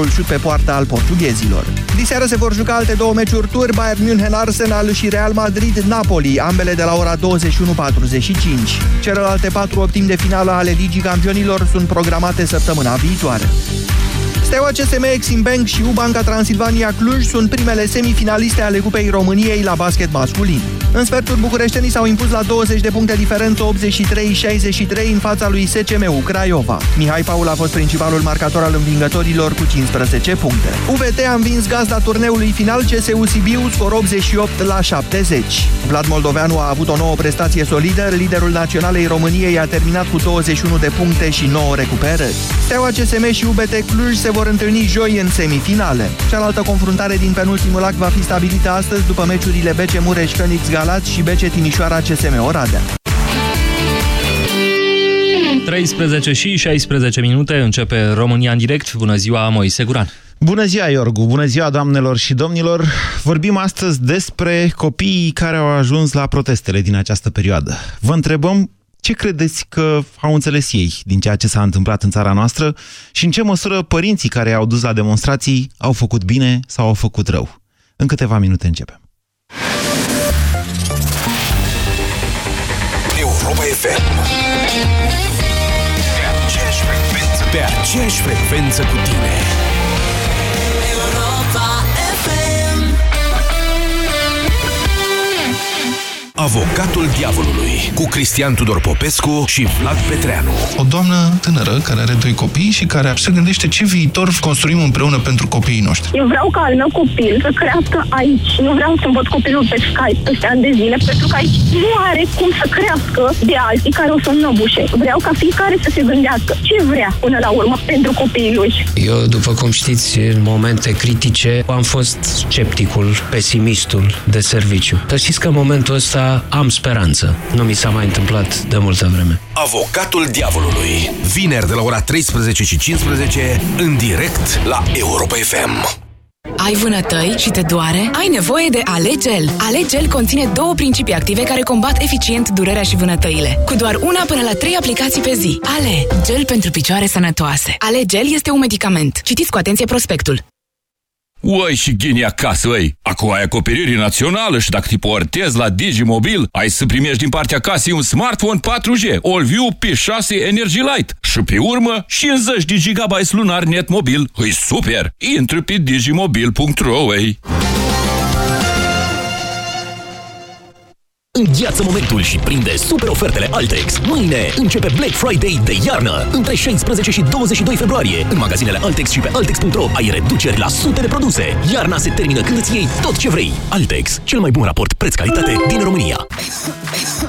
singurul șut pe poartă al portughezilor. Diseară se vor juca alte două meciuri tur, Bayern München Arsenal și Real Madrid Napoli, ambele de la ora 21.45. Celelalte patru optimi de finală ale Ligii Campionilor sunt programate săptămâna viitoare. Steaua CSM, Exim Bank și U-Banca Transilvania Cluj sunt primele semifinaliste ale Cupei României la basket masculin. În sfertul bucureștenii s-au impus la 20 de puncte diferență 83-63 în fața lui SCMU Craiova. Mihai Paul a fost principalul marcator al învingătorilor cu 15 puncte. UVT a învins gazda turneului final CSU Sibiu scor 88 la 70. Vlad Moldoveanu a avut o nouă prestație solidă, liderul naționalei României a terminat cu 21 de puncte și 9 recuperări. Steaua CSM și UBT Cluj se vor întâlni joi în semifinale. Cealaltă confruntare din penultimul act va fi stabilită astăzi după meciurile BC Mureș Phoenix Galați și BC Timișoara CSM Oradea. 13 și 16 minute începe România în direct. Bună ziua, Moise Guran. Bună ziua, Iorgu! Bună ziua, doamnelor și domnilor! Vorbim astăzi despre copiii care au ajuns la protestele din această perioadă. Vă întrebăm ce credeți că au înțeles ei din ceea ce s-a întâmplat în țara noastră și în ce măsură părinții care au dus la demonstrații au făcut bine sau au făcut rău? În câteva minute începem. Europa FM Pe aceeași frecvență Pe aceeași frecvență cu tine Avocatul diavolului cu Cristian Tudor Popescu și Vlad Petreanu. O doamnă tânără care are doi copii și care se gândește ce viitor construim împreună pentru copiii noștri. Eu vreau ca al meu copil să crească aici. Nu vreau să văd copilul pe Skype peste ani de zile, pentru că aici nu are cum să crească de alții care o să năbușe. Vreau ca fiecare să se gândească ce vrea până la urmă pentru copiii lui. Eu, după cum știți, în momente critice am fost scepticul, pesimistul de serviciu. Dar știți că în momentul ăsta am speranță. Nu mi s-a mai întâmplat de multă vreme. Avocatul diavolului. Vineri de la ora 13 și 15 în direct la Europa FM. Ai vânătăi și te doare? Ai nevoie de Alegel. Alegel conține două principii active care combat eficient durerea și vânătăile. Cu doar una până la trei aplicații pe zi. Ale, gel pentru picioare sănătoase. Alegel este un medicament. Citiți cu atenție prospectul. Uai și ghini acasă, ăi! Acum ai acoperire națională și dacă te portezi la Digimobil, ai să primești din partea casei un smartphone 4G, AllView P6 Energy Light și pe urmă 50 de GB lunar net mobil. Îi super! Intră pe digimobil.ro, ei! Îngheață momentul și prinde super ofertele Altex. Mâine începe Black Friday de iarnă. Între 16 și 22 februarie. În magazinele Altex și pe Altex.ro ai reduceri la sute de produse. Iarna se termină când îți iei tot ce vrei. Altex, cel mai bun raport preț-calitate din România.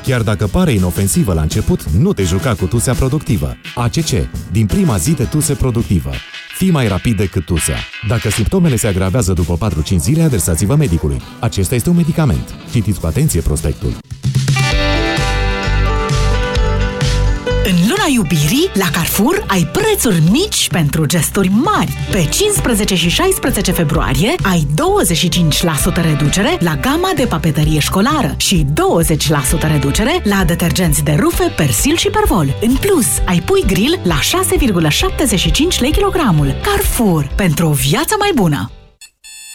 Chiar dacă pare inofensivă la început, nu te juca cu tusea productivă. ACC. Din prima zi de tuse productivă. Fii mai rapid decât tusea. Dacă simptomele se agravează după 4-5 zile, adresați-vă medicului. Acesta este un medicament. Citiți cu atenție prospectul. În luna iubirii, la Carrefour ai prețuri mici pentru gesturi mari. Pe 15 și 16 februarie ai 25% reducere la gama de papeterie școlară și 20% reducere la detergenți de rufe, persil și pervol. În plus, ai pui grill la 6,75 lei kilogramul. Carrefour, pentru o viață mai bună!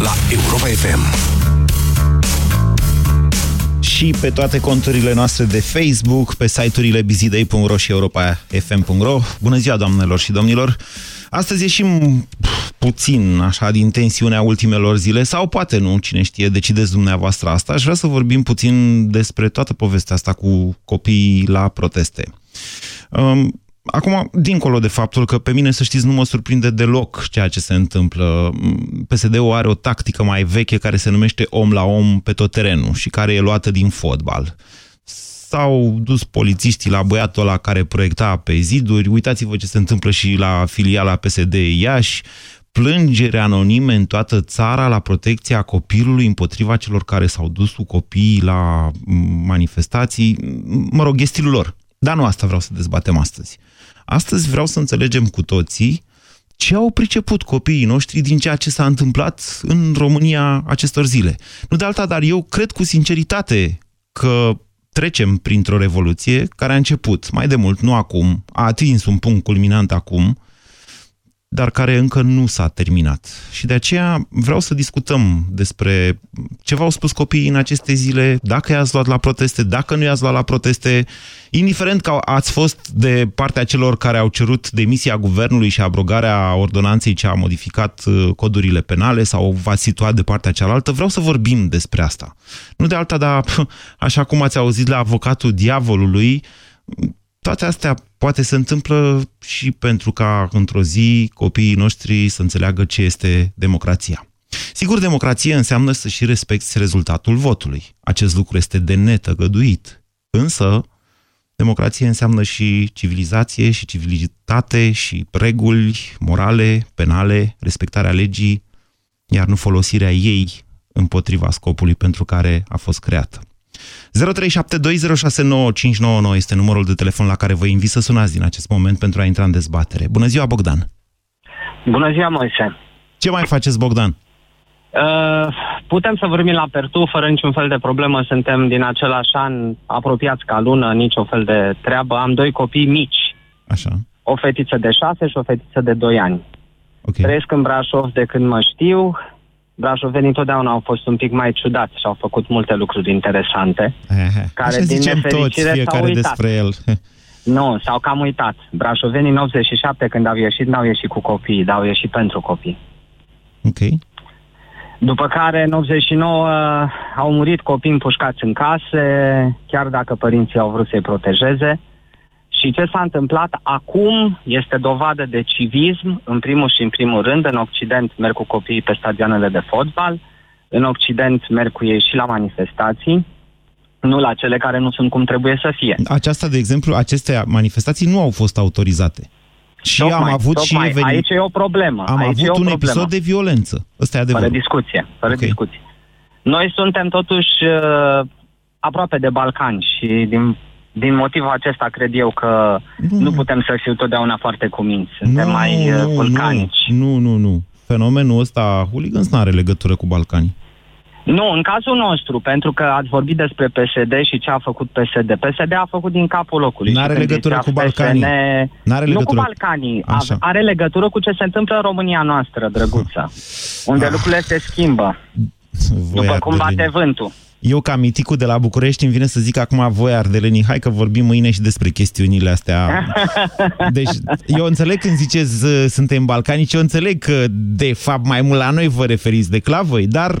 la Europa FM. Și pe toate conturile noastre de Facebook, pe site-urile bizidei.ro și europa.fm.ro. Bună ziua, doamnelor și domnilor! Astăzi ieșim puțin așa din tensiunea ultimelor zile, sau poate nu, cine știe, decideți dumneavoastră asta. Aș vrea să vorbim puțin despre toată povestea asta cu copiii la proteste. Um, Acum, dincolo de faptul că pe mine, să știți, nu mă surprinde deloc ceea ce se întâmplă. PSD-ul are o tactică mai veche care se numește om la om pe tot terenul și care e luată din fotbal. S-au dus polițiștii la băiatul ăla care proiecta pe ziduri. Uitați-vă ce se întâmplă și la filiala PSD Iași. Plângere anonime în toată țara la protecția copilului împotriva celor care s-au dus cu copiii la manifestații. Mă rog, e stilul lor. Dar nu asta vreau să dezbatem astăzi. Astăzi vreau să înțelegem cu toții ce au priceput copiii noștri din ceea ce s-a întâmplat în România acestor zile. Nu de alta, dar eu cred cu sinceritate că trecem printr-o revoluție care a început mai de mult, nu acum, a atins un punct culminant acum, dar care încă nu s-a terminat. Și de aceea vreau să discutăm despre ce v-au spus copiii în aceste zile, dacă i-ați luat la proteste, dacă nu i-ați luat la proteste, indiferent că ați fost de partea celor care au cerut demisia guvernului și abrogarea ordonanței ce a modificat uh, codurile penale sau v-ați situat de partea cealaltă, vreau să vorbim despre asta. Nu de alta, dar așa cum ați auzit la avocatul diavolului, toate astea poate se întâmplă și pentru ca într-o zi copiii noștri să înțeleagă ce este democrația. Sigur, democrație înseamnă să și respecti rezultatul votului. Acest lucru este de netăgăduit. Însă, democrație înseamnă și civilizație și civilitate și reguli morale, penale, respectarea legii, iar nu folosirea ei împotriva scopului pentru care a fost creată. 0372069599 este numărul de telefon la care vă invit să sunați din acest moment pentru a intra în dezbatere. Bună ziua, Bogdan! Bună ziua, Moise! Ce mai faceți, Bogdan? Uh, putem să vorbim la Pertu fără niciun fel de problemă. Suntem din același an apropiați ca lună, nicio fel de treabă. Am doi copii mici. Așa. O fetiță de șase și o fetiță de doi ani. Okay. Trăiesc în Brașov de când mă știu brașovenii întotdeauna au fost un pic mai ciudați și au făcut multe lucruri interesante. Aha. Care, Așa din zicem toți, nefericire, fiecare s-au uitat. despre el. Nu, s-au cam uitat. Brașovenii în 87, când au ieșit, n-au ieșit cu copii, dar au ieșit pentru copii. Ok. După care, în 89, au murit copii împușcați în case, chiar dacă părinții au vrut să-i protejeze. Și ce s-a întâmplat acum este dovadă de civism, în primul și în primul rând. În Occident merg cu copiii pe stadioanele de fotbal, în Occident merg cu ei și la manifestații, nu la cele care nu sunt cum trebuie să fie. Aceasta, de exemplu, aceste manifestații nu au fost autorizate. Și Tocmai, am avut tocmai. și eveni- Aici e o problemă. Am Aici e avut o un problemă. episod de violență. Ăsta e Fără adevărul. discuție, fără Ok. discuție. Noi suntem totuși uh, aproape de Balcani și din, din motivul acesta cred eu că nu, nu putem să fiu totdeauna foarte cuminți. Suntem nu, mai uh, nu, vulcanici. nu, nu, nu. Fenomenul ăsta hooligans nu are legătură cu Balcanii. Nu, în cazul nostru, pentru că ați vorbit despre PSD și ce a făcut PSD. PSD a făcut din capul locului. N-are Și când legătură zicea cu Balcanii. N-are Nu cu legătură- Balcanii. Așa. A- Are legătură cu ce se întâmplă în România noastră, drăguță. unde lucrurile se schimbă. Voi după cum ardelenii. bate vântul. Eu, ca miticul de la București, îmi vine să zic acum voi, ardelenii, hai că vorbim mâine și despre chestiunile astea. Deci, eu înțeleg când ziceți uh, suntem balcanici, eu înțeleg că, de fapt, mai mult la noi vă referiți decât la voi, dar,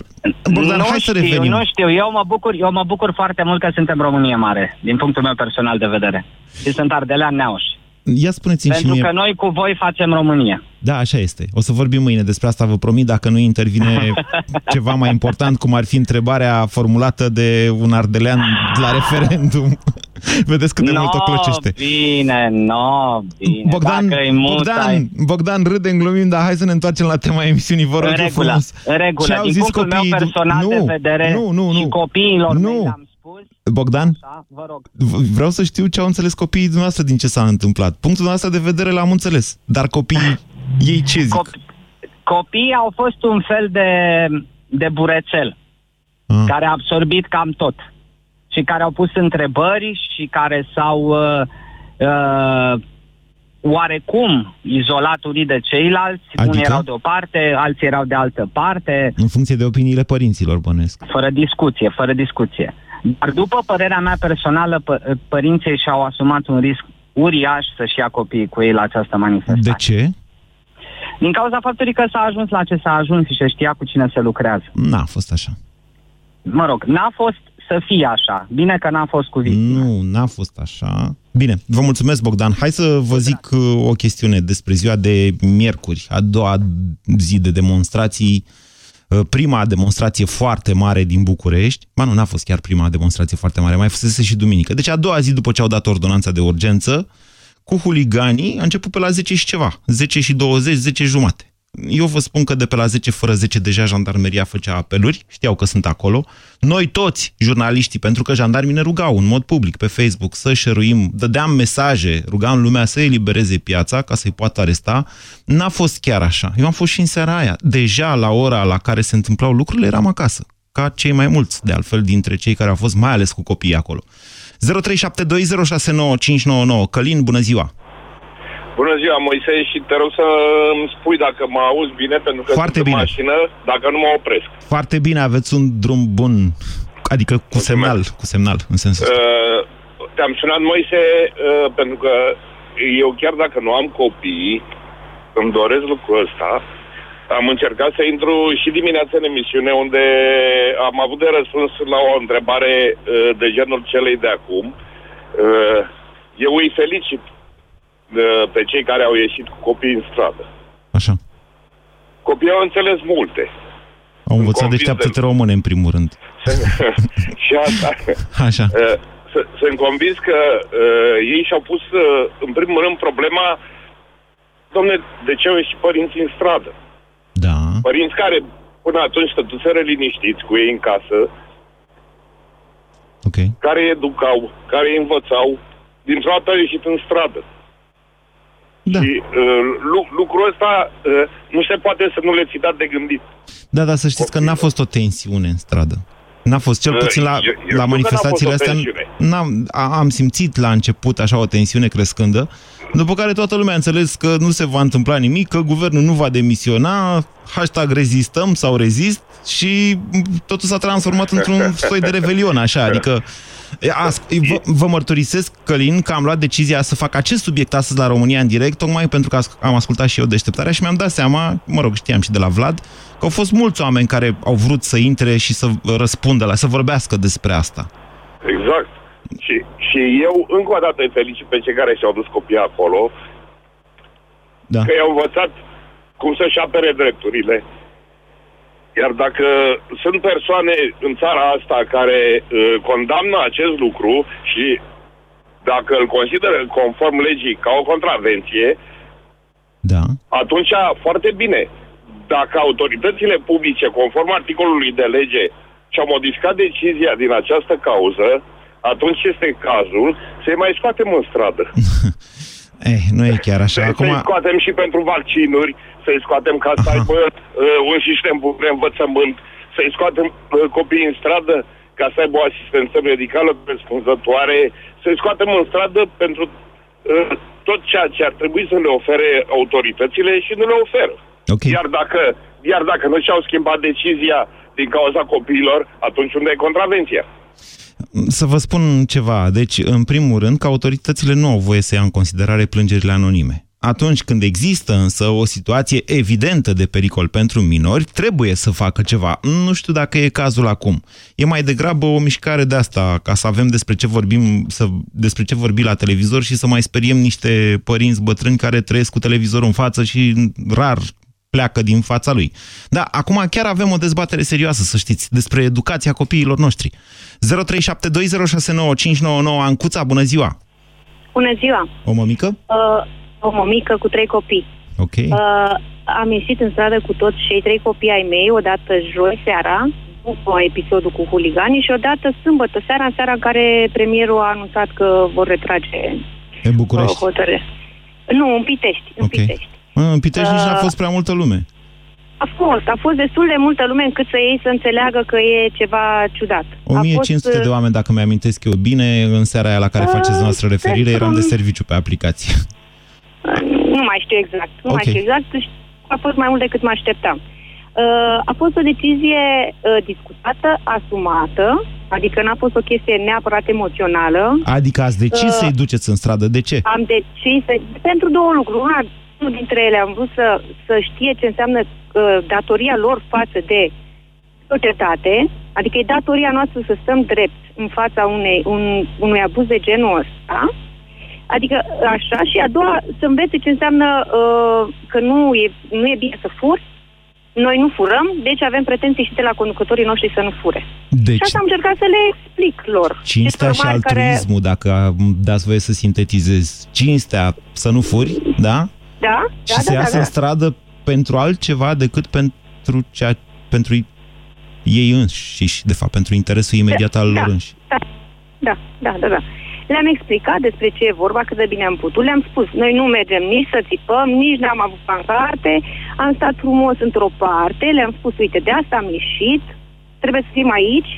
Bogdan, nu hai știu, să revenim. nu știu. Eu mă, bucur, eu mă bucur foarte mult că suntem România Mare, din punctul meu personal de vedere. Și sunt ardelean neauș. Ia spuneți-mi și Pentru mie... că noi cu voi facem România. Da, așa este. O să vorbim mâine despre asta, vă promit, dacă nu intervine ceva mai important, cum ar fi întrebarea formulată de un ardelean la referendum. Vedeți cât de mult o clocește. bine, no, bine. Bogdan, Dacă e mult, Bogdan, ai- Bogdan, râdem, glumim, dar hai să ne întoarcem la tema emisiunii, vă rog în eu regulă, frumos. în regulă. Ce au Din zis punctul meu copiii- personal nu, de vedere nu, nu, și nu. copiilor Nu. mei le-am spus, Bogdan, da, vă rog. v- vreau să știu ce au înțeles copiii dumneavoastră din ce s-a întâmplat. Punctul dumneavoastră de vedere l-am înțeles, dar copiii, ei ce zic? Copiii au fost un fel de, de burețel Ah. care a absorbit cam tot și care au pus întrebări și care s-au uh, uh, oarecum izolat unii de ceilalți. Adică? Unii erau de o parte, alții erau de altă parte, În funcție de opiniile părinților, bănesc. fără discuție, fără discuție. Dar după părerea mea personală, pă- părinții și-au asumat un risc uriaș să-și ia copiii cu ei la această manifestație. De ce? Din cauza faptului că s-a ajuns la ce s-a ajuns și se știa cu cine se lucrează. N-a fost așa. Mă rog, n-a fost să fie așa. Bine că n-a fost cu victime. Nu, n-a fost așa. Bine, vă mulțumesc, Bogdan. Hai să vă zic uh, o chestiune despre ziua de miercuri, a doua zi de demonstrații. Uh, Prima demonstrație foarte mare din București, ba nu, n-a fost chiar prima demonstrație foarte mare, mai fusese și duminică. Deci a doua zi după ce au dat ordonanța de urgență, cu huliganii a început pe la 10 și ceva, 10 și 20, 10 jumate. Eu vă spun că de pe la 10 fără 10 deja jandarmeria făcea apeluri, știau că sunt acolo. Noi toți, jurnaliștii, pentru că jandarmii ne rugau în mod public pe Facebook să șeruim, dădeam mesaje, rugam lumea să elibereze piața ca să-i poată aresta. N-a fost chiar așa. Eu am fost și în seara aia. Deja la ora la care se întâmplau lucrurile eram acasă, ca cei mai mulți, de altfel, dintre cei care au fost mai ales cu copiii acolo. 0372069599 Călin, bună ziua! Bună ziua, Moise, și te rog să îmi spui dacă mă auzi bine, pentru că Foarte sunt bine. în mașină, dacă nu mă opresc. Foarte bine, aveți un drum bun, adică cu semnal, cu semnal, în sensul ăsta. Uh, te-am sunat, Moise, uh, pentru că eu chiar dacă nu am copii, îmi doresc lucrul ăsta. Am încercat să intru și dimineața în emisiune unde am avut de răspuns la o întrebare uh, de genul celei de acum. Uh, eu îi felicit uh, pe cei care au ieșit cu copii în stradă. Așa. Copiii au înțeles multe. Au învățat convins deșteaptă-te române, în primul rând. și asta. Așa. Uh, s- Sunt convins că uh, ei și-au pus, uh, în primul rând, problema Domne, de ce au ieșit părinții în stradă? Da. Părinți care până atunci stătuseră liniștiți cu ei în casă, okay. care educau, care îi învățau, dintr-o dată au ieșit în stradă. Da. Și uh, lu- lucrul ăsta uh, nu se poate să nu le fi dat de gândit. Da, dar să știți că n-a fost o tensiune în stradă. N-a fost, cel Uh, puțin la, eu- eu știu că la n-a manifestațiile fost o astea, tensiune. n-am, a- am simțit la început așa o tensiune crescândă, după care toată lumea a înțeles că nu se va întâmpla nimic, că guvernul nu va demisiona, hashtag rezistăm sau rezist și totul s-a transformat într-un soi de revelion, așa, adică e, as- vă, vă mărturisesc, Călin, că am luat decizia să fac acest subiect astăzi la România în direct, tocmai pentru că as- am ascultat și eu deșteptarea și mi-am dat seama, mă rog, știam și de la Vlad, că au fost mulți oameni care au vrut să intre și să răspundă la, să vorbească despre asta. Exact. Și, și eu încă o dată îi felicit pe cei care și-au dus copiii acolo, Da. că i-au învățat cum să-și apere drepturile. Iar dacă sunt persoane în țara asta care uh, condamnă acest lucru și dacă îl consideră conform legii ca o contravenție, da. atunci foarte bine. Dacă autoritățile publice, conform articolului de lege, și-au modificat decizia din această cauză, atunci este cazul să-i mai scoatem în stradă. Eh, nu e chiar așa. Să- Acum, Să-i scoatem și pentru vaccinuri, să-i scoatem ca să aibă uh, un sistem bun de învățământ, să-i scoatem uh, copiii în stradă ca să aibă o asistență medicală răspunzătoare, să-i scoatem în stradă pentru uh, tot ceea ce ar trebui să le ofere autoritățile și nu le oferă. Okay. Iar dacă, iar dacă nu și-au schimbat decizia din cauza copiilor, atunci unde e contravenția? să vă spun ceva. Deci, în primul rând, că autoritățile nu au voie să ia în considerare plângerile anonime. Atunci când există însă o situație evidentă de pericol pentru minori, trebuie să facă ceva. Nu știu dacă e cazul acum. E mai degrabă o mișcare de asta, ca să avem despre ce vorbim, să, despre ce vorbi la televizor și să mai speriem niște părinți bătrâni care trăiesc cu televizorul în față și rar pleacă din fața lui. Da, acum chiar avem o dezbatere serioasă, să știți, despre educația copiilor noștri. 0372069599 Ancuța, bună ziua! Bună ziua! O mămică? Uh, o mămică cu trei copii. Ok. Uh, am ieșit în stradă cu toți cei trei copii ai mei, odată joi seara, după episodul cu huliganii, și odată sâmbătă seara, în seara în care premierul a anunțat că vor retrage În București? uh, hotărâre. Nu, în Pitești. În Ok. Pitești. Mă, În Pitești nici n-a Uh, fost prea multă lume. A fost, a fost destul de multă lume încât să ei să înțeleagă că e ceva ciudat. A 1500 fost, de oameni, dacă mi-amintesc eu bine, în seara aia la care Uh, faceți noastră referire, pentru- eram de serviciu pe aplicație. Nu mai știu exact. Nu mai Ok. știu exact. A fost mai mult decât mă așteptam. Uh, a fost o decizie uh, discutată, asumată, adică n-a fost o chestie neapărat emoțională. Adică ați decis Uh, să-i duceți în stradă. De ce? Am decis să, pentru două lucruri. Una unul dintre ele am vrut să, să știe ce înseamnă uh, datoria lor față de societate, adică e datoria noastră să stăm drept în fața unei, un, unui abuz de genul ăsta, adică așa, și a doua, să învețe ce înseamnă uh, că nu e, nu e bine să furi, noi nu furăm, deci avem pretenții și de la conducătorii noștri să nu fure. Deci, Și asta am încercat să le explic lor. cinstea și Celor mari altruismul, dacă dați voie să sintetizez. Cinstea să nu furi, da? Da, și da, să da, iasă da, în da. stradă pentru altceva decât pentru, cea, pentru ei înșiși, de fapt, pentru interesul imediat al lor da, înși. Da, da, da, da, da. Le-am explicat despre ce e vorba, cât de bine am putut. Le-am spus, noi nu mergem nici să țipăm, nici n-am avut pancarte, am stat frumos într-o parte, le-am spus, uite, de asta am ieșit, trebuie să fim aici,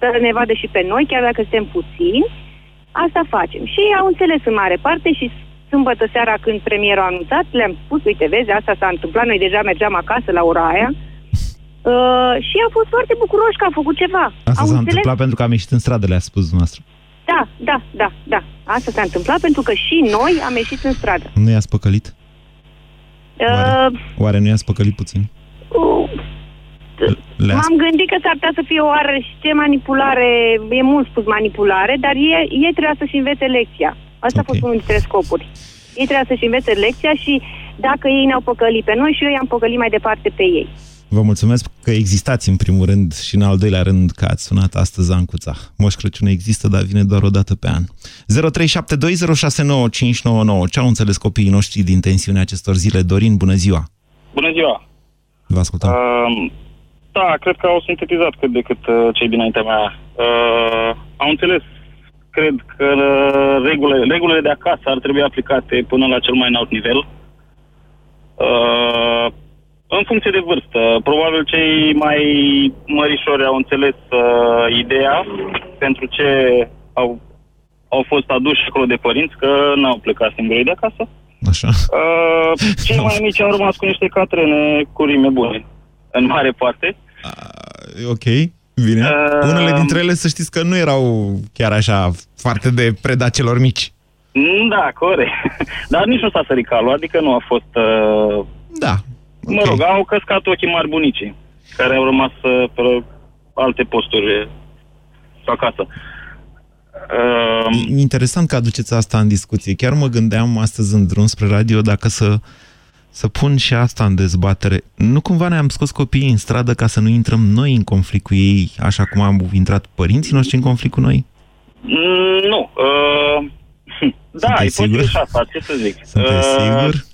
să ne vadă și pe noi, chiar dacă suntem puțini, asta facem. Și ei au înțeles în mare parte și sâmbătă seara când premierul a anunțat, le-am spus, uite, vezi, asta s-a întâmplat, noi deja mergeam acasă la ora aia, Uh, și au fost foarte bucuroși că a făcut ceva. Asta au s-a înțeles întâmplat pentru că am ieșit în stradă, le-a spus dumneavoastră. Da, da, da, da. Asta s-a întâmplat pentru că și noi am ieșit în stradă. Nu i-ați păcălit? Uh, Oare nu i-ați păcălit puțin? uh, Le-ați... m-am gândit că s-ar putea să fie oare și ce manipulare, e mult spus manipulare, dar ei, ei trebuia să-și învețe lecția. Asta a fost unul dintre scopuri. Ei trebuia să-și învețe lecția și dacă ei ne-au păcălit pe noi și eu i-am păcălit mai departe pe ei. Vă mulțumesc că existați în primul rând și în al doilea rând că ați sunat astăzi Ancuța. Moș Crăciun există, dar vine doar o dată pe an. 0372069599. Ce au înțeles copiii noștri din tensiunea acestor zile? Dorin, bună ziua! Bună ziua! Vă ascultăm. Uh, da, cred că au sintetizat cât de cât uh, cei dinaintea mea. Uh, au înțeles, cred că uh, regulile, regulile de acasă ar trebui aplicate până la cel mai înalt nivel. Uh, în funcție de vârstă. Probabil cei mai mărișori au înțeles uh, ideea pentru ce au, au fost aduși acolo de părinți, că n-au plecat singuri de acasă. Așa. Uh, cei mai mici au rămas cu niște catrene cu rime bune, în mare parte. Ok, bine. Uh, Unele dintre ele să știți că nu erau chiar așa foarte de preda celor mici. Mm, Da, corect. Dar nici nu s-a sărit calul, adică nu a fost... Uh... Da. Mă rog, au căscat ochii mari bunicii, care au rămas uh, pe alte posturi acasă. Uh, E Interesant că aduceți asta în discuție. Chiar mă gândeam astăzi în drum spre radio dacă să, să pun și asta în dezbatere. Nu cumva ne-am scos copiii în stradă ca să nu intrăm noi în conflict cu ei, așa cum am intrat părinții noștri în conflict cu noi? mm, nu. Uh... Da, e posibil și asta, ce să zic. Sunteți sigur?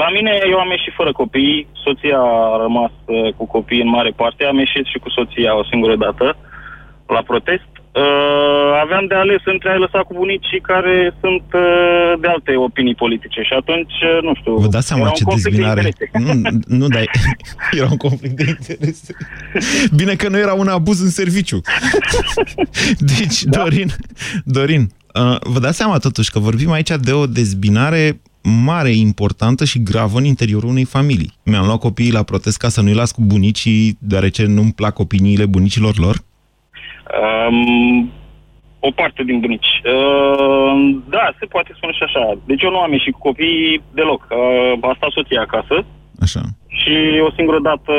La mine, eu am ieșit fără copii, soția a rămas uh, cu copii în mare parte, am ieșit și cu soția o singură dată la protest. Uh, aveam de ales între a lăsa cu bunicii care sunt uh, de alte opinii politice și atunci, uh, nu știu... Vă dați seama era ce un conflict de dezbinare. interese. Nu, nu, dar era un conflict de interese. Bine că nu era un abuz în serviciu. Deci, Da. Dorin, Dorin, uh, vă dați seama totuși că vorbim aici de o dezbinare mare, importantă și gravă în interiorul unei familii. Mi-am luat copiii la protest ca să nu-i las cu bunicii, deoarece nu-mi plac opiniile bunicilor lor? Um, o parte din bunici. Uh, da, se poate spune și așa. Deci eu nu am ieșit cu copiii deloc. Uh, a stat soția acasă. Așa. Și o singură dată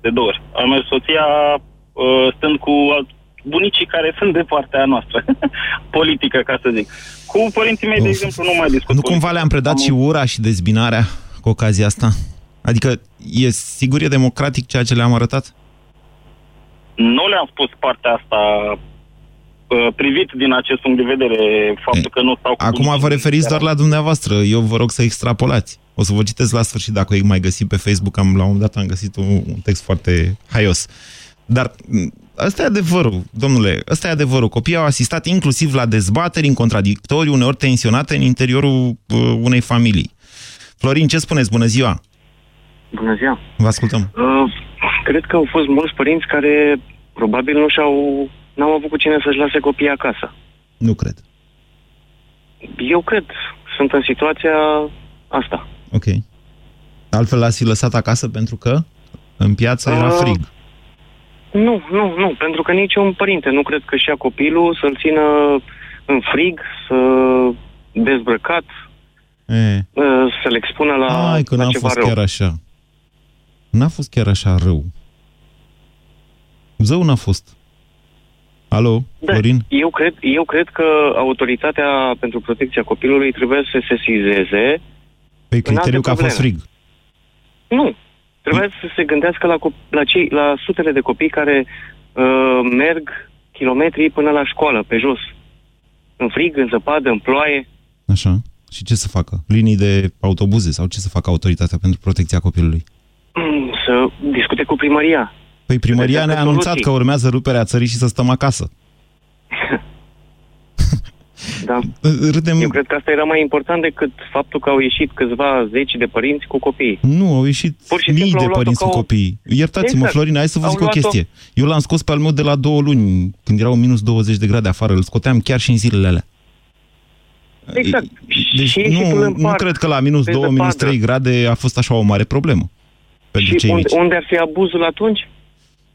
de două ori. Am mers soția uh, stând cu alt, bunicii care sunt de partea noastră. Politică, ca să zic. Cu părinții mei, de exemplu, nu mai discut. Nu cumva le-am predat și ura și dezbinarea cu ocazia asta? Adică e sigur e democratic ceea ce le-am arătat? Nu le-am spus partea asta uh, privit din acest punct de vedere, faptul că nu stau cu Acum bunicii. vă referiți doar la dumneavoastră. Eu vă rog să extrapolați. O să vă citesc la sfârșit dacă o mai găsit pe Facebook. Am, la un moment dat am găsit un, un text foarte haios. Dar m, ăsta e adevărul, domnule, ăsta e adevărul. Copiii au asistat inclusiv la dezbateri în contradictoriu, uneori tensionate în interiorul uh, unei familii. Florin, ce spuneți? Bună ziua! Bună ziua! Vă ascultăm. Uh, cred că au fost mulți părinți care probabil nu și-au, n-au avut cu cine să-și lase copiii acasă. Nu cred. Eu cred. Sunt în situația asta. Ok. Altfel l-ați fi lăsat acasă pentru că în piață era Ah. frig. Nu, nu, nu, pentru că niciun părinte nu cred că și-a copilul să-l țină în frig, să dezbrăcat, E. uh, să-l expună la, Hai că la n-a ceva fost rău. chiar așa. N-a fost chiar așa rău. Zău n-a fost. Alo, Da, Florin? eu cred, eu cred că autoritatea pentru protecția copilului trebuie să se sesizeze Pe în criteriu alte că a fost probleme. frig. Nu. Trebuie să se gândească la, cop- la, cei, la sutele de copii care uh, merg kilometri până la școală, pe jos. În frig, în zăpadă, în ploaie. Așa. Și ce să facă? Linii de autobuze sau ce să facă autoritatea pentru protecția copilului? Să discute cu primăria. Păi primăria găsească ne-a anunțat soluții. că urmează ruperea țării și să stăm acasă. Da. Râdem... Eu cred că asta era mai important decât faptul că au ieșit câțiva zeci de părinți cu copii. Nu, au ieșit Pur și mii simplu au de luat-o părinți cu ca o- copii. Iertați-mă, Exact. Florin, hai să vă Au zic o luat-o- chestie. Eu l-am scos pe al meu de la două luni, când erau minus 20 de grade afară. Îl scoteam chiar și în zilele alea. Exact. Deci și ieșitul nu, în nu parc, cred că la minus pe 2, minus zăpadă. 3 grade a fost așa o mare problemă. Pentru Și cei unde, mici. unde ar fi abuzul atunci?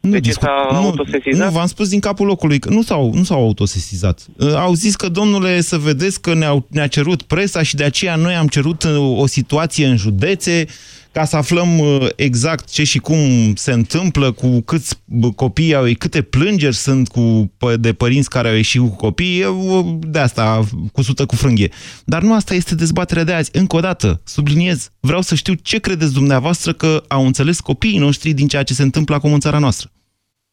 Nu, de ce discut, s-a nu, autosesizat? nu, v-am spus din capul locului că nu s-au, nu s-au autosesizat. Uh, Au zis că, domnule, să vedeți că ne-au, ne-a cerut presa și de aceea noi am cerut uh, o situație în județe ca să aflăm uh, exact ce și cum se întâmplă, cu câți bă, copii au, câte plângeri sunt cu, pă- de părinți care au ieșit cu copii, eu, de asta, cu sută cu frânghie. Dar nu asta este dezbaterea de azi. Încă o dată, subliniez, vreau să știu ce credeți dumneavoastră că au înțeles copiii noștri din ceea ce se întâmplă acum în țara noastră.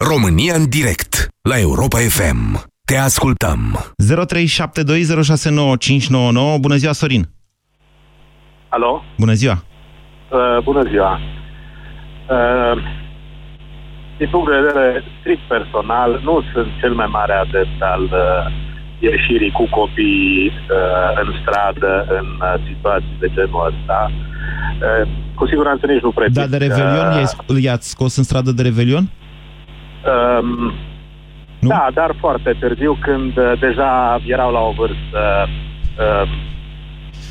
România în direct la Europa FM. Te ascultăm. 0372069599. Bună ziua, Sorin! Alo? Bună ziua! Uh, bună ziua! Uh, din punct de vedere strict personal, nu sunt cel mai mare adept al uh, ieșirii cu copii uh, în stradă în uh, situații de genul ăsta. Uh, cu siguranță nici nu pretind Da, de Revelion, i-ai- i-ați scos în stradă de Revelion? Um, da, dar foarte târziu, când uh, deja erau la o vârstă uh,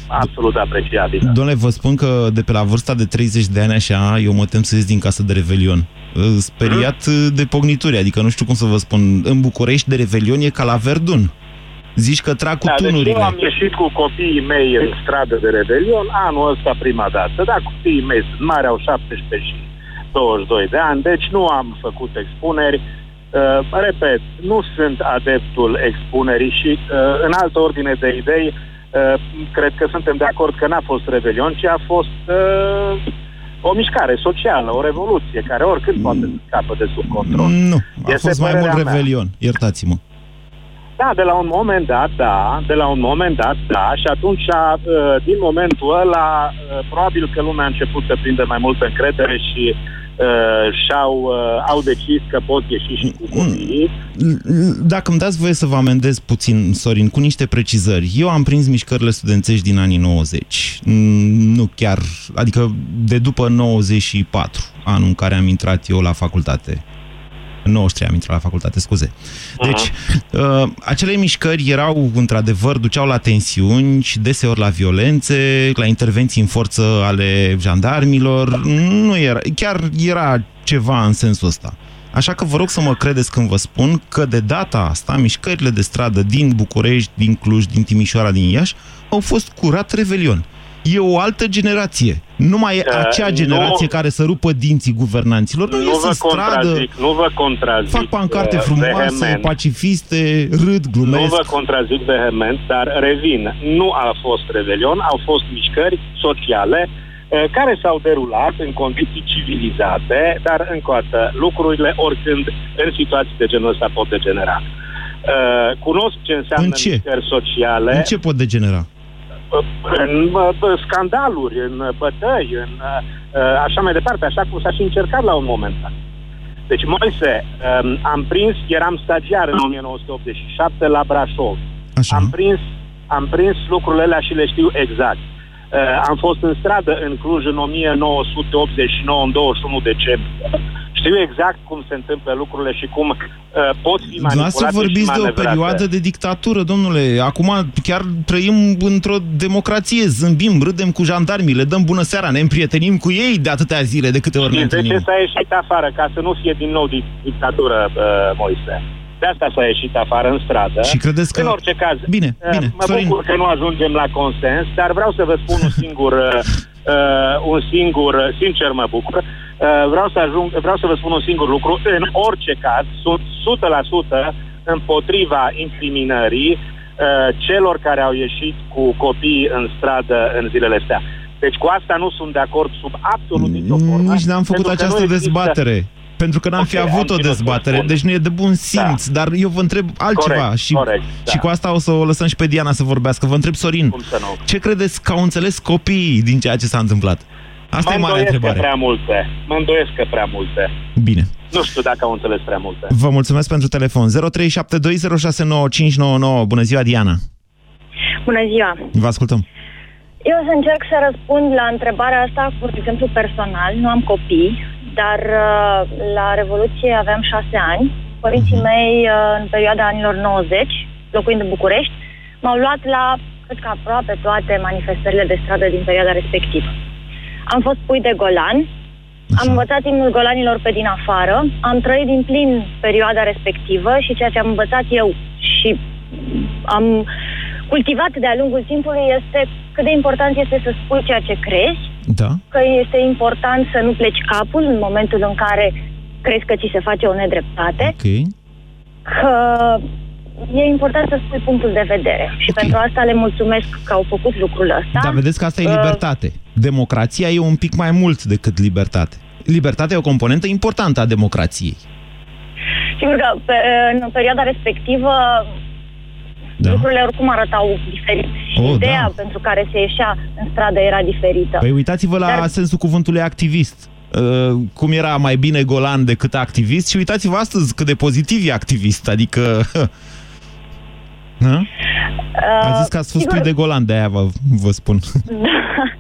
absolut apreciabilă. Domnule, vă spun că de pe la vârsta de 30 de ani așa, eu mă tem să ies din casă de Revelion. Uh, Speriat uh, de pognituri, adică nu știu cum să vă spun. În București de Revelion e ca la Verdun. Zici că trag cu Da, deci tunurile. eu am ieșit cu copiii mei în stradă de Revelion anul ăsta prima dată. Da, copiii mei sunt mari, au 17 și 22 de ani, deci nu am făcut expuneri. Uh, repet, nu sunt adeptul expunerii și uh, în altă ordine de idei, uh, cred că suntem de acord că n-a fost Revelion, ci a fost uh, o mișcare socială, o revoluție, care oricând poate să scapă de sub control. Nu, a Este fost mai mult părerea mea. Revelion, iertați-mă. Da, de la un moment dat, da, de la un moment dat, da, și atunci, uh, din momentul ăla, uh, probabil că lumea a început să prindă mai multă încredere și uh, și-au uh, au decis că pot ieși și cu copiii. Dacă îmi dați voie să vă amendez puțin, Sorin, cu niște precizări. Eu am prins mișcările studențești din anii 90. Mm, Nu chiar, adică de după 94, anul în care am intrat eu la facultate. În 93 am intrat la facultate, scuze. Deci, uh, acele mișcări erau, într-adevăr, duceau la tensiuni și deseori la violențe, la intervenții în forță ale jandarmilor. Nu era, chiar era ceva în sensul ăsta. Așa că vă rog să mă credeți când vă spun că de data asta mișcările de stradă din București, din Cluj, din Timișoara, din Iași au fost curat revelion. E o altă generație. Nu mai e Uh, acea generație nu- care să rupă dinții guvernanților. Nu, Nu ies vă în stradă, contrazic, nu vă contrazic. fac pancarte uh, frumoase, vehement. pacifiste, râd, Nu glumesc. vă contrazic vehement, dar revin. Nu a fost rebelion, au fost mișcări sociale eh, care s-au derulat în condiții civilizate, dar încă o dată, lucrurile oricând în situații de genul ăsta pot degenera. Eh, Cunosc ce înseamnă În ce? mișcări sociale În ce pot degenera? În uh, bă, scandaluri, în uh, bătăi, în uh, uh, așa mai departe, așa cum s-a și încercat la un moment dat. Deci, Moise, um, am prins, eram stagiar în 1987 la Brașov. Așa. Am prins, am prins lucrurile alea și le știu exact. Uh, am fost în stradă în Cluj în 1989, în 21 decembrie. Știu exact cum se întâmplă lucrurile și cum uh, pot fi Dumneavoastră manipulate vorbiți și de o manevrate. perioadă de dictatură, domnule. Acum chiar trăim într-o democrație, zâmbim, râdem cu jandarmii, le dăm bună seara, ne împrietenim cu ei de atâtea zile, de câte ori ne Știți de ce întâlnim. s-a ieșit afară? Ca să nu fie din nou dic- dictatură, uh, Moise. De asta s-a ieșit afară în stradă. Și credeți că- În orice caz. Bine, uh, bine, Mă Sorin. bucur că nu ajungem la consens, dar vreau să vă spun un singur, uh, uh, un singur, uh, sincer mă bucur, Uh, vreau să ajung, vreau să vă spun un singur lucru. În orice caz, sunt 100% împotriva incriminării uh, celor care au ieșit cu copii în stradă în zilele astea. Deci cu asta nu sunt de acord sub absolut nicio formă. Nici n-am făcut pentru că această nu există- dezbatere. Pentru că n-am Ok, fi avut am o ținut să dezbatere, spun. deci nu e de bun simț, dar eu vă întreb altceva Corect, și, corect, și da. cu asta o să o lăsăm și pe Diana să vorbească. Vă întreb, Sorin, Cum să nu? ce credeți că au înțeles copiii din ceea ce s-a întâmplat? Asta mă e marea îndoiesc întrebare. Că prea multe. Mă îndoiesc că prea multe. Bine. Nu știu dacă au înțeles prea multe. Vă mulțumesc pentru telefon. 0372069599. Bună ziua, Diana. Bună ziua! Vă ascultăm. Eu o să încerc să răspund la întrebarea asta cu exemplu personal. Nu am copii, dar uh, la Revoluție aveam șase ani. Părinții mei, uh, în perioada anilor 90, locuind în București, m-au luat la, cred că aproape toate manifestările de stradă din perioada respectivă. Am fost pui de golan, am învățat imnul golanilor pe din afară, am trăit din plin perioada respectivă și ceea ce am învățat eu și am cultivat de-a lungul timpului este cât de important este să spui ceea ce crezi, Da. că este important să nu pleci capul în momentul în care crezi că ți se face o nedreptate, Ok. că e important să spui punctul de vedere. Și pentru asta le mulțumesc că au făcut lucrul ăsta. Dar vedeți că asta e Uh, libertate. Democrația e un pic mai mult decât libertate. Libertatea e o componentă importantă a democrației. Sigur că pe, în perioada respectivă da. lucrurile oricum arătau diferit. Și Oh, ideea da. pentru care se ieșea în stradă era diferită. Păi uitați-vă la Dar- sensul cuvântului activist. Uh, cum era mai bine golan decât activist și uitați-vă astăzi cât de pozitiv e activist. Adică... Na? A zis că ați fost sigur- pui de golan, de aia vă, vă spun.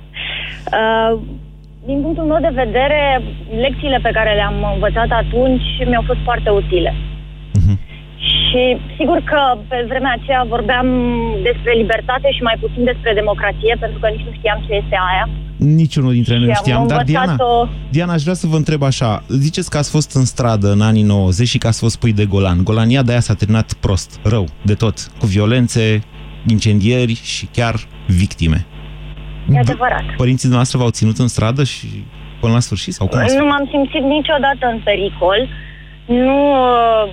Uh, din punctul meu de vedere, lecțiile pe care le-am învățat atunci mi-au fost foarte utile. Și sigur că pe vremea aceea vorbeam despre libertate și mai puțin despre democrație, pentru că nici nu știam ce este aia. Niciunul dintre noi Și nu am știam. Dar învățat Diana, o- Diana, aș vrea să vă întreb așa. Ziceți că ați fost în stradă în anii 90 și că ați fost pui de golan. Golania de aia s-a terminat prost, rău, de tot. Cu violențe, incendieri și chiar victime. E adevărat. Părinții noastre v-au ținut în stradă și până la sfârșit? Sau cum ați Nu m-am simțit niciodată în pericol. Nu, uh,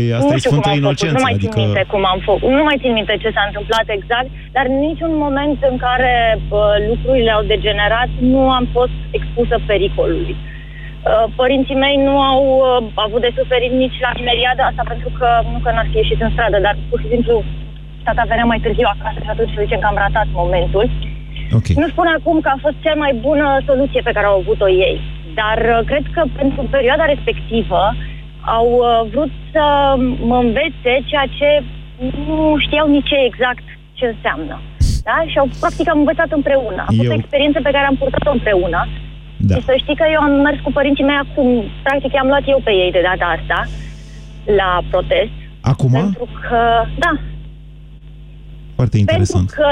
Ei, asta nu e știu cum sfântă am făcut, inocență, nu mai adică... țin minte cum am făcut, nu mai țin minte ce s-a întâmplat exact, dar în niciun moment în care uh, lucrurile au degenerat nu am fost expusă pericolului. Uh, părinții mei nu au uh, avut de suferit nici la imediat asta pentru că nu că n-ar fi ieșit în stradă, dar pur și simplu tata venea mai târziu acasă și atunci să zicem că am ratat momentul. Okay. Nu spun acum că a fost cea mai bună soluție pe care au avut-o ei, dar uh, cred că pentru perioada respectivă au uh, vrut să mă învețe ceea ce nu știau nici ei exact ce înseamnă. Da? Și au, practic am învățat împreună. A fost Eu- o experiență pe care am purtat-o împreună. Da. Și să știi că eu am mers cu părinții mei acum, practic i-am luat eu pe ei de data asta la protest. Acum? Pentru că, da, Foarte interesant. pentru că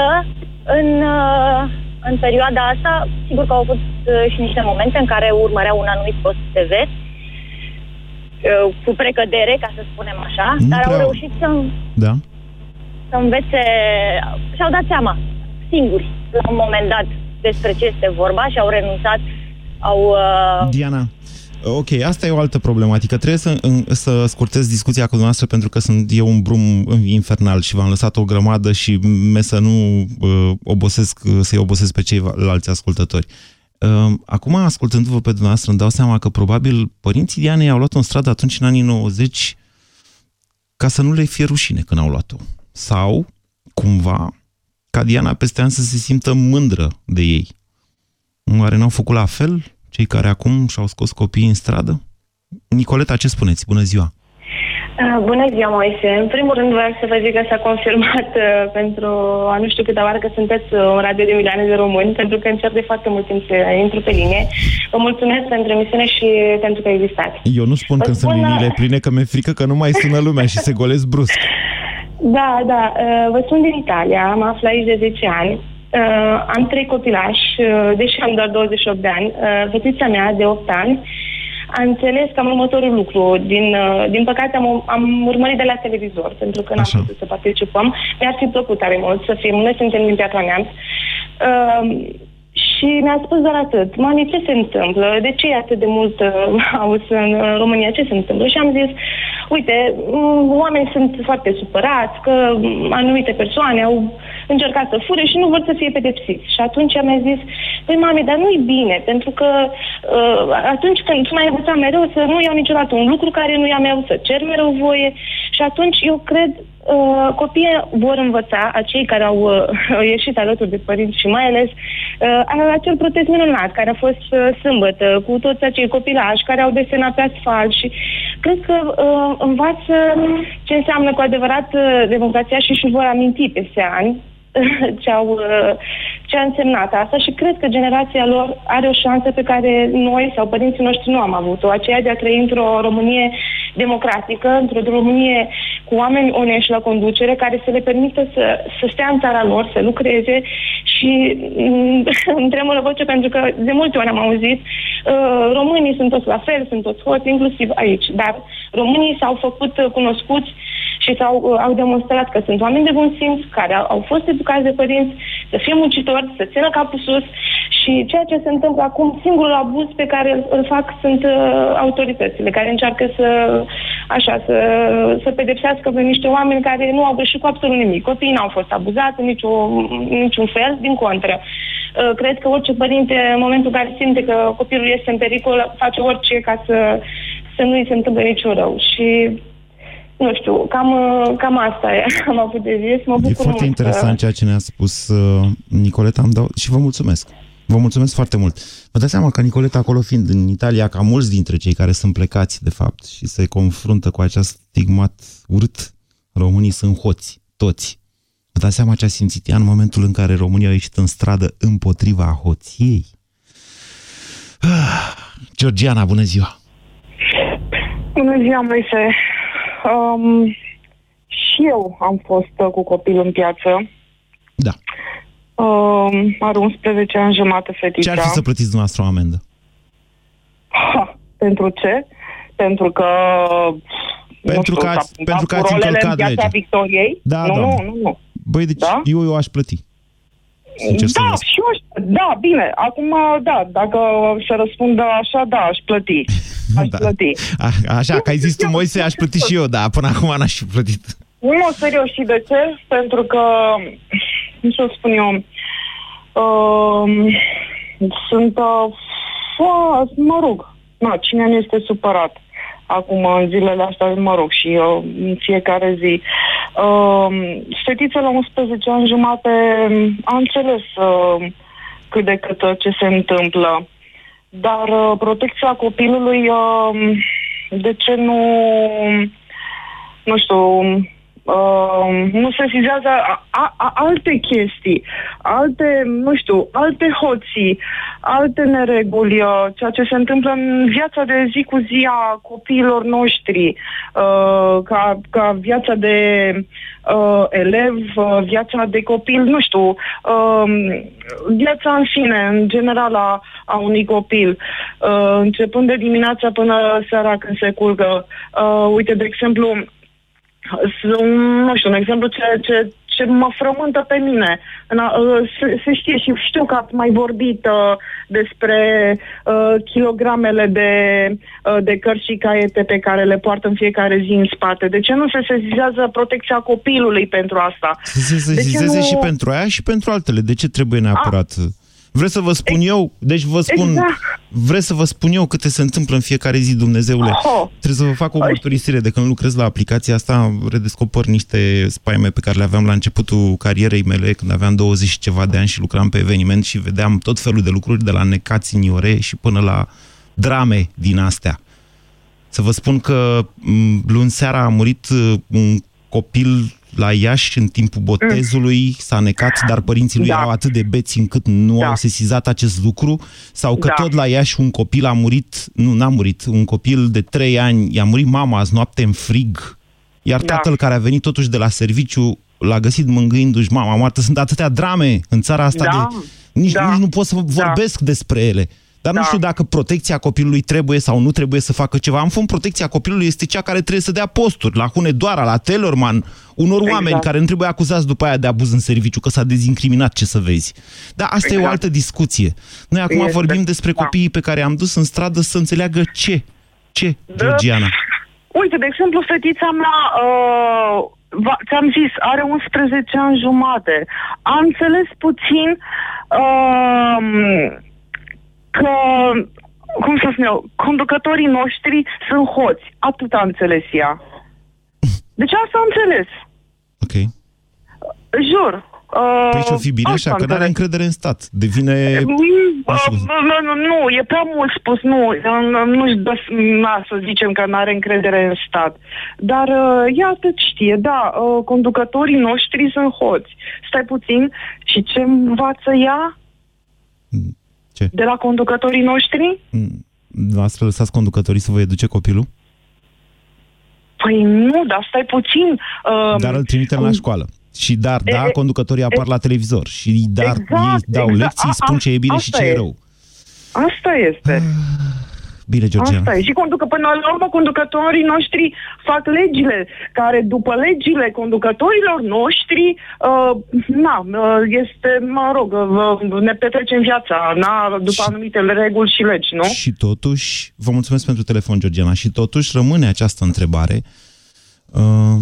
în, uh, în perioada asta, sigur că au avut uh, și niște momente în care urmăreau un anumit post TV, uh, cu precădere, ca să spunem așa, Nu dar au prea- reușit să, Da? să învețe, și-au dat seama singuri, la un moment dat, despre ce este vorba și au renunțat, au... Uh, Diana, ok, asta e o altă problematică. Trebuie să, în, să scurtez discuția cu dumneavoastră pentru că sunt eu un brum infernal și v-am lăsat o grămadă și me să nu uh, obosesc, uh, să-i obosesc pe ceilalți ascultători. Uh, acum, ascultându-vă pe dumneavoastră, îmi dau seama că probabil părinții Dianei au luat-o în stradă atunci, în anii 90, ca să nu le fie rușine când au luat-o. Sau, cumva, ca Diana peste ani să se simtă mândră de ei. Oare n-au făcut la fel cei care acum și-au scos copiii în stradă? Nicoleta, ce spuneți? Bună ziua! Uh, Bună ziua, Moise. În primul rând vreau să vă zic că s-a confirmat uh, pentru a nu știu câte oară că sunteți uh, un radio de milioane de români, pentru că încerc de foarte mult timp să intru pe linie. Vă mulțumesc pentru emisiune și pentru că existați. Eu nu spun Vă când sunt spun, liniile uh, pline că mi-e frică că nu mai sună lumea și se golesc brusc. Da, da. uh, Vă sunt din Italia, mă aflu aici de 10 ani. Uh, am trei copilași, uh, deși am doar 28 de ani. Uh, fetița mea, de 8 ani, a înțeles cam următorul lucru. Din, uh, din păcate am, am urmărit de la televizor, pentru că n-am putut să participăm. Mi-ar fi plăcut tare mult să fim. Noi suntem din Piatra Neamț. Uh, Și mi-a spus doar atât, mami, ce se întâmplă? De ce e atât de mult uh, aus în uh, România? Ce se întâmplă? Și am zis, uite, mm, oamenii sunt foarte supărați că mm, anumite persoane au încercat să fure și nu vor să fie pedepsiți. Și atunci mi-a zis, păi mami, dar nu-i bine, pentru că uh, atunci când tu m-ai învățat mereu să nu iau niciodată un lucru care nu i-am eu, să cer mereu voie și atunci eu cred Uh, copiii vor învăța, acei care au uh, ieșit alături de părinți și mai ales uh, acel protest minunat care a fost uh, sâmbătă cu toți acei copilași care au desenat pe asfalt și cred că uh, învață ce înseamnă cu adevărat uh, democrația și își vor aminti peste ani ce, au, uh, ce a însemnat asta și cred că generația lor are o șansă pe care noi sau părinții noștri nu am avut-o, aceea de a trăi într-o Românie democratică, într-o Românie cu oameni onești la conducere care să le permită să, să stea în țara lor, să lucreze și mm, îmi tremură voce pentru că de multe ori am auzit uh, românii sunt toți la fel, sunt toți hoți, inclusiv aici, dar românii s-au făcut cunoscuți și s-au, uh, au demonstrat că sunt oameni de bun simț, care au, au fost educați de părinți, să fie muncitori, să țină capul sus și ceea ce se întâmplă acum, singurul abuz pe care îl, îl fac sunt uh, autoritățile, care încearcă să, așa, să, să pedepsească pe niște oameni care nu au greșit cu absolut nimic. Copiii n-au fost abuzați în nicio, niciun fel, din contră. Uh, cred că orice părinte, în momentul în care simte că copilul este în pericol, face orice ca să, să nu îi se întâmple niciun rău. Și nu știu, cam, cam asta e. Am avut de zis, mă bucur E foarte mult interesant că... ceea ce ne-a spus uh, Nicoleta am dau... și vă mulțumesc. Vă mulțumesc foarte mult. Vă dați seama că Nicoleta, acolo fiind în Italia, ca mulți dintre cei care sunt plecați, de fapt, și se confruntă cu acest stigmat urât, românii sunt hoți, toți. Vă dați seama ce a simțit ea în momentul în care România a ieșit în stradă împotriva hoției? Ah, Georgiana, bună ziua! Bună ziua, Moise. Um, și eu am fost uh, cu copil în piață. Da. Um, are 11 ani jumate fetița. Ce ar fi să plătiți dumneavoastră o amendă? Ha, pentru ce? Pentru că... nu Pentru știu, că s-a ați- plimbat pentru că cu ați rolele încălcat în piața legea. Victoriei? Da, nu, doamnă. nu, nu, nu. Băi, deci Da? eu, eu aș plăti. Sincer să da, vă spun. și eu aș, da, bine. Acum, da, dacă să răspund așa, da, aș plăti. Aș Da. plăti. A, așa, că ai zis tu, Moise, aș plăti și eu, dar până acum n-aș fi plătit. Nu, serios, și de ce? Pentru că, cum să spun eu, uh, sunt uh, foarte, mă rog, na, cine nu este supărat acum în zilele astea, mă rog, și uh, în fiecare zi. Uh, fetița la 11 ani jumate a înțeles uh, cât de cât uh, ce se întâmplă. Dar uh, protecția copilului, uh, de ce nu, nu știu, uh, nu se vizează a, a, a, alte chestii, alte, nu știu, alte hoții, alte nereguli, uh, ceea ce se întâmplă în viața de zi cu zi a copiilor noștri, uh, ca, ca viața de uh, elev, uh, viața de copil, nu știu, uh, viața în sine, în general a, a unui copil, uh, începând de dimineața până seara când se culcă. Uh, uite, de exemplu, s- nu știu, un exemplu ce, ce, ce mă frământă pe mine. În a, uh, se, se știe și știu că ați mai vorbit uh, despre uh, kilogramele de, uh, de cărți și caiete pe care le poartă în fiecare zi în spate. De ce nu se sesizează protecția copilului pentru asta? Să se De ce sesizeze nu- și pentru aia și pentru altele. De ce trebuie neapărat? Vreți să vă spun eu? Deci vă spun... Exact. Vreți să vă spun eu câte se întâmplă în fiecare zi, Dumnezeule? Oh. Trebuie să vă fac o mărturisire. De când lucrez la aplicația asta, redescoper niște spaime pe care le aveam la începutul carierei mele, când aveam 20 și ceva de ani și lucram pe eveniment și vedeam tot felul de lucruri, de la necați în iore și până la drame din astea. Să vă spun că m, luni seara a murit uh, un copil la Iași în timpul botezului, s-a necat, dar părinții lui Da. erau atât de beți încât nu Da. au sesizat acest lucru, sau că Da. tot la Iași un copil a murit, nu, n-a murit, un copil de trei ani, i-a murit mama azi noapte în frig, iar Da. tatăl care a venit totuși de la serviciu l-a găsit mângâindu-și mama moartă. Sunt atâtea drame în țara asta Da. de... Nici, Da. nici nu pot să vorbesc despre ele. Dar nu știu dacă protecția copilului trebuie sau nu trebuie să facă ceva. În fond, protecția copilului este cea care trebuie să dea posturi la Hunedoara, la Tellerman, unor Exact. oameni care nu trebuie acuzați după aia de abuz în serviciu, că s-a dezincriminat ce să vezi. Dar asta e o Exact. altă discuție. Noi acum Este, vorbim despre da. copiii pe care am dus în stradă să înțeleagă ce. Ce, Georgiana? Uite, de exemplu, fetița mea, uh, va- ți-am zis, are 11 ani jumate. A înțeles puțin uh, că, cum să spun eu, conducătorii noștri sunt hoți. Atât a înțeles ea. Deci asta a înțeles. Ok. Jur. Uh, Păi și-o fi bine asta așa, a că nu are înțeles. încredere în stat. Devine... Mm, Nu știu cum să- uh, Nu, nu, nu, e prea mult spus, nu, nu- nu-și dă, na, să zicem că nu are încredere în stat. Dar uh, ea atât știe, da, uh, conducătorii noștri sunt hoți. Stai puțin, și ce învață ea? Ce? De la conducătorii noștri? Noastră lăsați conducătorii să vă educe copilul? Păi nu, dar stai puțin. Uh, Dar îl trimitem la școală. Și dar, E, da, e, conducătorii apar la televizor. Și dar Exact, ei dau exact. lecții, A- spun ce e bine a- și asta ce e e. rău. Asta este. Bine, Georgiana. Asta e. Și conducă, până la urmă, conducătorii noștri fac legile, care după legile conducătorilor noștri, uh, na, uh, este, mă rog, uh, ne petrecem viața, na, după anumite reguli și legi, nu? Și totuși, vă mulțumesc pentru telefon, Georgiana, și totuși rămâne această întrebare. Uh,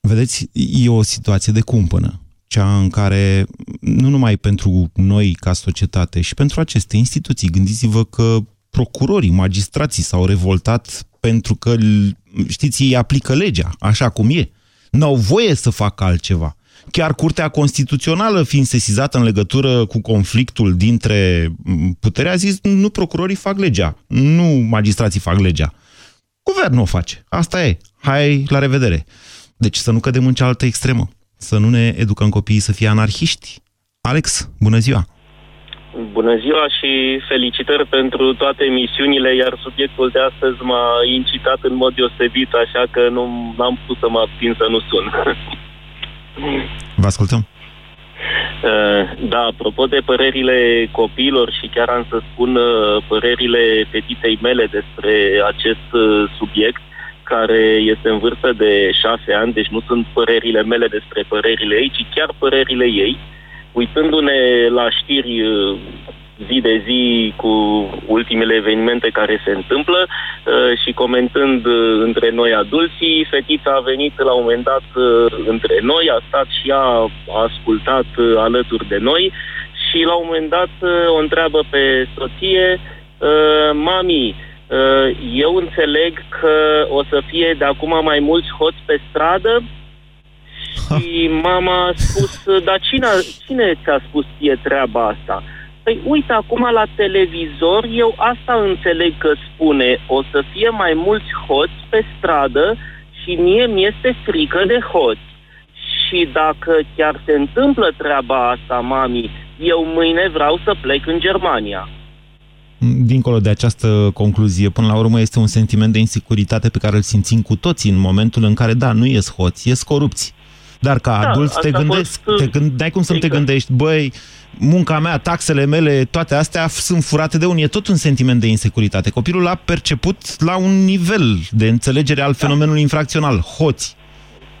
vedeți, e o situație de cumpănă, cea în care, nu numai pentru noi ca societate, și pentru aceste instituții, gândiți-vă că procurorii, magistrații s-au revoltat pentru că, știți, ei aplică legea așa cum e. N-au voie să facă altceva. Chiar Curtea Constituțională, fiind sesizată în legătură cu conflictul dintre m, putere, a zis nu procurorii fac legea, nu magistrații fac legea. Guvernul o face. Asta e. Hai, la revedere. Deci să nu cădem în cealaltă extremă. Să nu ne educăm copiii să fie anarhiști. Alex, bună ziua! Bună ziua și felicitări pentru toate emisiunile, iar subiectul de astăzi m-a incitat în mod deosebit, așa că nu am putut să mă abțin să nu sun. Vă ascultăm. Uh, Da, apropo de părerile copiilor și chiar am să spun uh, părerile fetiței mele despre acest uh, subiect, care este în vârstă de șase ani, deci nu sunt părerile mele despre părerile ei, ci chiar părerile ei. Uitându-ne la știri uh, zi de zi cu ultimele evenimente care se întâmplă uh, și comentând uh, între noi adulții, fetița a venit la un moment dat uh, între noi, a stat și ea, a ascultat uh, alături de noi și la un moment dat uh, o întreabă pe soție, uh, mami, uh, eu înțeleg că o să fie de acum mai mulți hoți pe stradă și mama a spus, dar cine, cine ți-a spus ție treaba asta? Păi uite, acum la televizor eu asta înțeleg că spune, o să fie mai mulți hoți pe stradă și mie mi-este frică de hoți. Și dacă chiar se întâmplă treaba asta, mami, eu mâine vreau să plec în Germania. Dincolo de această concluzie, până la urmă este un sentiment de insecuritate pe care îl simțim cu toții în momentul în care, da, nu ies hoți, ies corupți. Dar ca Da, adult te asta a gândești, fost, te gând, n-ai cum să nu te exact. gândești, băi, munca mea, taxele mele, toate astea sunt furate de unii. E tot un sentiment de insecuritate. Copilul a perceput la un nivel de înțelegere al fenomenului infracțional, hoți.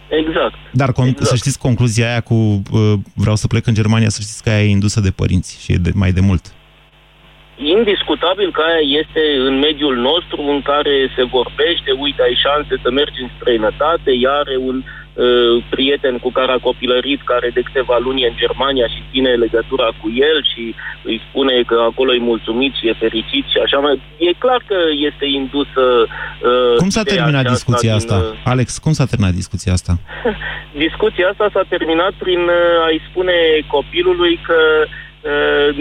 Exact. Dar con- Exact. să știți concluzia aia cu uh, vreau să plec în Germania, să știți că aia e indusă de părinți și e de, mai de mult. Indiscutabil că aia este în mediul nostru în care se vorbește, uite, ai șanse să mergi în străinătate, iar are un uh, prieten cu care a copilărit, care de câteva luni e în Germania și ține legătura cu el și îi spune că acolo e mulțumit și e fericit și așa mai. E clar că este indusă uh, Cum s-a ideea terminat aceasta discuția din, asta? uh, Alex, cum s-a terminat discuția asta? Discuția asta s-a terminat prin uh, a-i spune copilului că uh,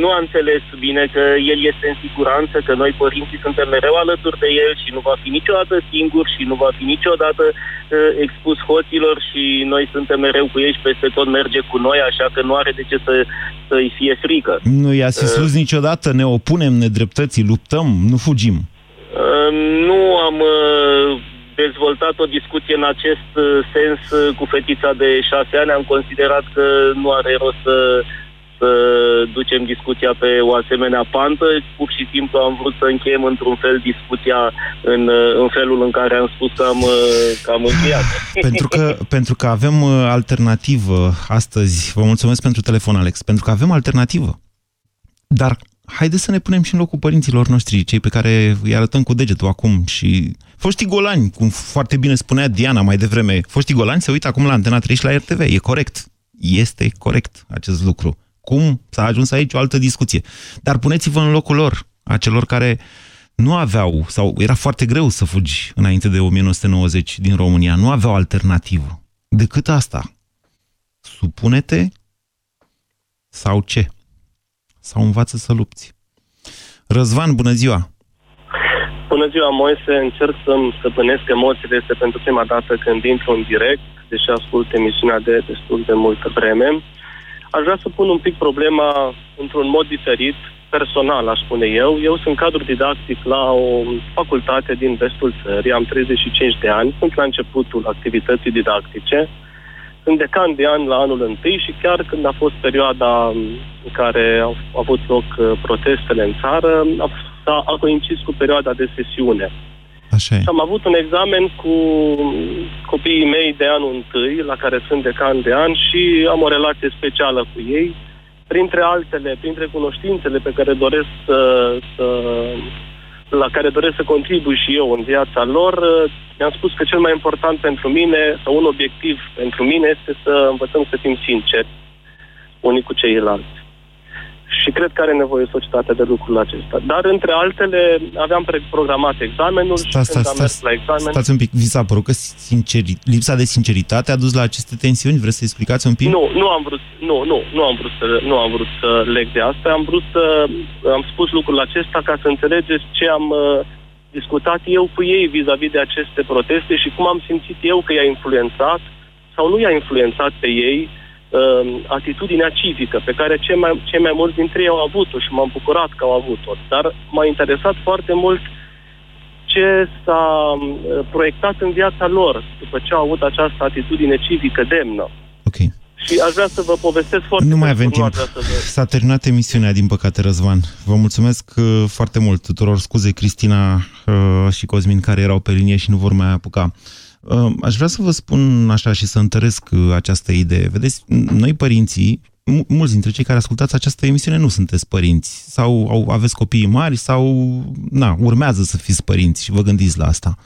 nu a înțeles bine că el este în siguranță, că noi părinții suntem mereu alături de el și nu va fi niciodată singur și nu va fi niciodată uh, expus hoților și noi suntem mereu cu ei și peste tot merge cu noi, așa că nu are de ce să, să-i fie frică. Nu i-a sus niciodată, ne opunem nedreptății, luptăm, nu fugim. Uh, Nu am uh, dezvoltat o discuție în acest uh, sens uh, cu fetița de șase ani. Am considerat că nu are rost să, să ducem discuția pe o asemenea pantă. Pur și simplu am vrut să încheiem într-un fel discuția în, în felul în care am spus că am, că am încheiat. Pentru că, pentru că avem uh, alternativă astăzi. Vă mulțumesc pentru telefon, Alex. Pentru că avem alternativă. Dar haideți să ne punem și în locul părinților noștri, cei pe care îi arătăm cu degetul acum și foștii golani, cum foarte bine spunea Diana mai devreme, foștii golani se uită acum la Antena 3 și la RTV, e corect. Este corect acest lucru. Cum s-a ajuns aici o altă discuție. Dar puneți-vă în locul lor, a celor care nu aveau, sau era foarte greu să fugi înainte de 1990 din România, nu aveau alternativă decât asta. Supune-te sau ce? sau învață să lupți. Răzvan, bună ziua! Bună ziua, Moise. Încerc să-mi stăpânesc emoțiile. Este pentru prima dată când intru în direct, deși ascult emisiunea de destul de multă vreme. Aș vrea să pun un pic problema într-un mod diferit, personal, aș spune eu. Eu sunt cadru didactic la o facultate din vestul țării, am 35 de ani, sunt la începutul activității didactice sunt decan de an la anul întâi și chiar când a fost perioada în care au avut loc uh, protestele în țară, a, a, a coincis cu perioada de sesiune. Așa e. Și am avut un examen cu copiii mei de anul întâi, la care sunt decan de an și am o relație specială cu ei. Printre altele, printre cunoștințele pe care doresc să, să la care doresc să contribui și eu în viața lor, uh, mi-am spus că cel mai important pentru mine, sau un obiectiv pentru mine, este să învățăm să fim sinceri unii cu ceilalți. Și cred că are nevoie societatea de lucrul acesta. Dar, între altele, aveam programat examenul sta, și sta, când sta, am mers la examen... Stați un pic, vi s-a părut că sinceri, lipsa de sinceritate a dus la aceste tensiuni? Vreți să explicați un pic? Nu, nu am vrut, nu, nu, nu am vrut să, nu am vrut să leg de asta. Am vrut să, am spus lucrul acesta ca să înțelegeți ce am uh, discutat eu cu ei vis-a-vis -vis de aceste proteste și cum am simțit eu că i-a influențat sau nu i-a influențat pe ei uh, uh, atitudinea civică pe care cei mai, cei mai mulți dintre ei au avut-o și m-am bucurat că au avut-o. Dar m-a interesat foarte mult ce s-a uh, proiectat în viața lor după ce au avut această atitudine civică demnă. Ok. Și aș vrea să vă povestesc foarte Nu mai avem timp. S-a terminat emisiunea, din păcate, Răzvan. Vă mulțumesc uh, foarte mult tuturor. Scuze, Cristina uh, și Cosmin, care erau pe linie și nu vor mai apuca. Ehm, aș vrea să vă spun așa și să întăresc uh, această idee. Vedeți, noi părinții, mulți dintre cei care ascultați această emisiune nu sunteți părinți sau au, aveți copii mari sau na, urmează să fiți părinți și vă gândiți la asta.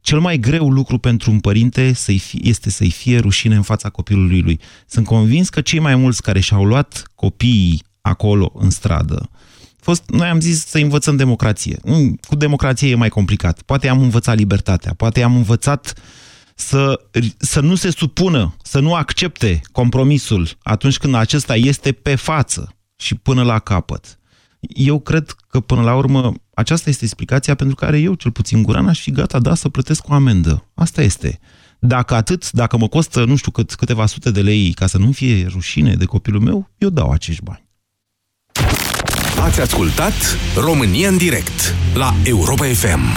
Cel mai greu lucru pentru un părinte să fie, este să-i fie rușine în fața copilului lui. Sunt convins că cei mai mulți care și-au luat copiii acolo în stradă, fost, noi am zis să învățăm democrație. Mm, cu democrație e mai complicat. Poate am învățat libertatea, poate am învățat uh, să, să nu se supună, să nu accepte compromisul atunci când acesta este pe față și până la capăt. Eu cred că până la urmă aceasta este explicația pentru care eu, cel puțin Guran, aș fi gata, da, să plătesc o amendă. Asta este. Dacă atât, dacă mă costă, nu știu cât, câteva sute de lei ca să nu fie rușine de copilul meu, eu dau acești bani. Ați ascultat România în direct la Europa FM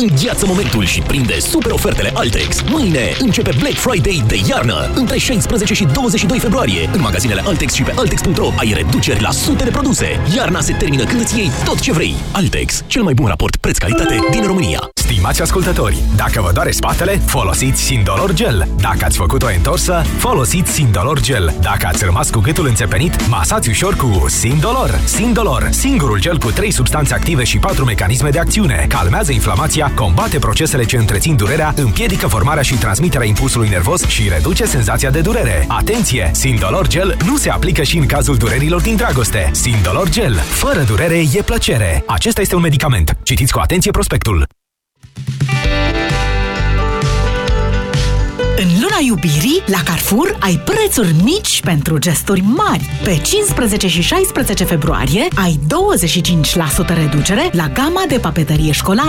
Îngheață momentul și prinde super ofertele Altex. Mâine începe Black Friday de iarnă. Între 16 și 22 februarie. În magazinele Altex și pe Altex.ro ai reduceri la sute de produse. Iarna se termină când îți iei tot ce vrei. Altex, cel mai bun raport preț-calitate din România. Stimați ascultători, dacă vă doare spatele, folosiți Sindolor Gel. Dacă ați făcut o întorsă, folosiți Sindolor Gel. Dacă ați rămas cu gâtul înțepenit, masați ușor cu Sindolor. Sindolor, singurul gel cu 3 substanțe active și 4 mecanisme de acțiune. Calmează inflamația, combate procesele ce întrețin durerea, împiedică formarea și transmiterea impulsului nervos și reduce senzația de durere. Atenție! Sindolor Gel nu se aplică și în cazul durerilor din dragoste. Sindolor Gel. Fără durere e plăcere. Acesta este un medicament. Citiți cu atenție prospectul. În luna iubirii, la Carrefour ai prețuri mici pentru gesturi mari. Pe 15 și 16 februarie ai 25% reducere la gama de papeterie școlară.